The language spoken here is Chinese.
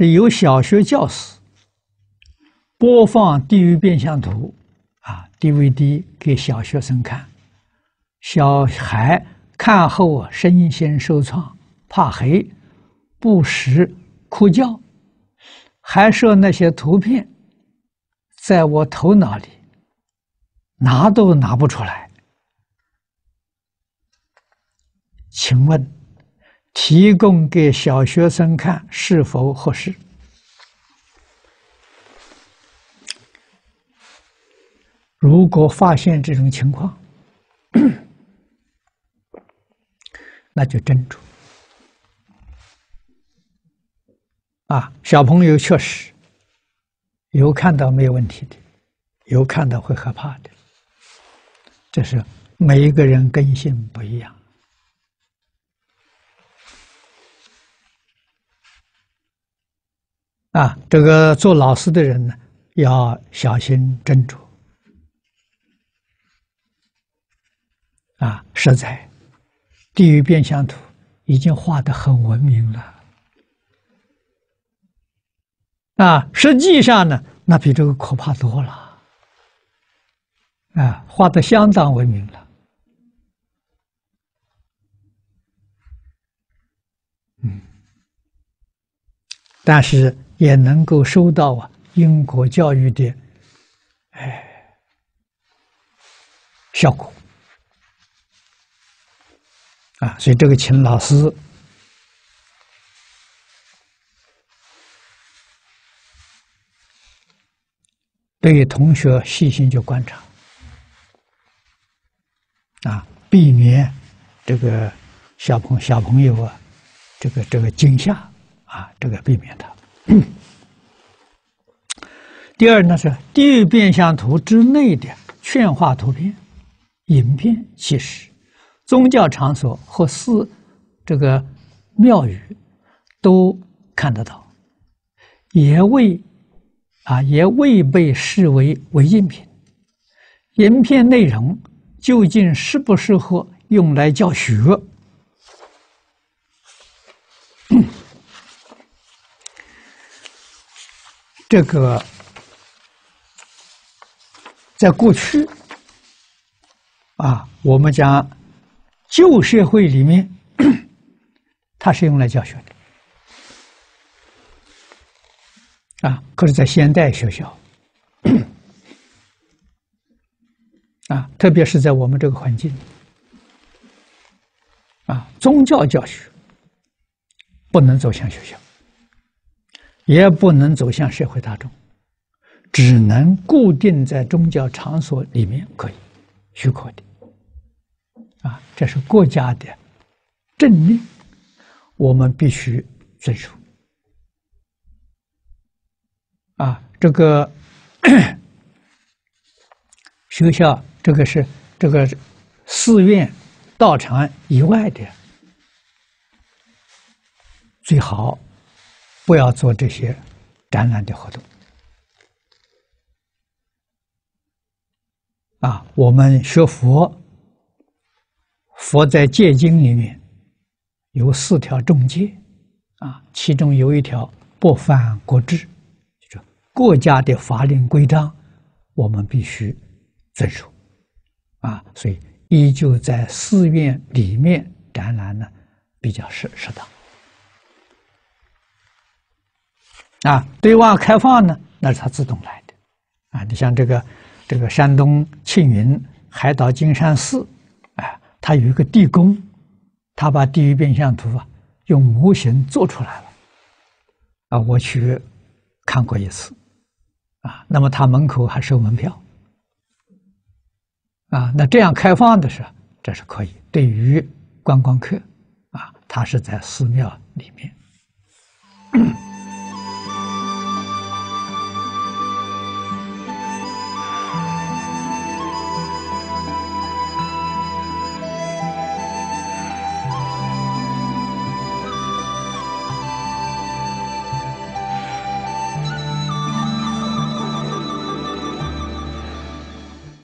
是由小学教师播放地狱变相图啊 DVD 给小学生看，小孩看后身心受创，怕黑，不时哭叫，还说那些图片在我头脑里拿都拿不出来。请问，提供给小学生看是否合适？如果发现这种情况，那就斟酌。啊，小朋友确实有看到没有问题的，有看到会害怕的，这是每一个人根性不一样。啊，这个做老师的人呢，要小心斟酌。啊，实在，地狱变相图已经画的很文明了。啊，实际上呢，那比这个可怕多了。啊，画的相当文明了。嗯，但是。也能够收到啊因果教育的哎效果啊，所以这个请老师对同学细心去观察啊，避免这个小朋小朋友啊这个这个惊吓啊，这个避免他。第二呢，是地狱变相图之内的劝化图片、影片，其实宗教场所和寺这个庙宇都看得到，也未啊也未被视为违禁品。影片内容究竟适不适合用来教学？这个在过去啊，我们讲旧社会里面，它是用来教学的啊。可是，在现代学校啊，特别是在我们这个环境啊，宗教教学不能走向学校。也不能走向社会大众，只能固定在宗教场所里面可以许可的，啊，这是国家的政令，我们必须遵守。啊，这个 学校，这个是这个寺院、道场以外的，最好。不要做这些展览的活动啊！我们学佛，佛在戒经里面有四条重戒啊，其中有一条不犯国制，就是国家的法令规章，我们必须遵守啊。所以依旧在寺院里面展览呢，比较适适当。啊，对外开放呢，那是它自动来的，啊，你像这个这个山东庆云海岛金山寺，啊，它有一个地宫，它把地狱变相图啊用模型做出来了，啊，我去看过一次，啊，那么它门口还收门票，啊，那这样开放的时候，这是可以，对于观光客，啊，它是在寺庙里面。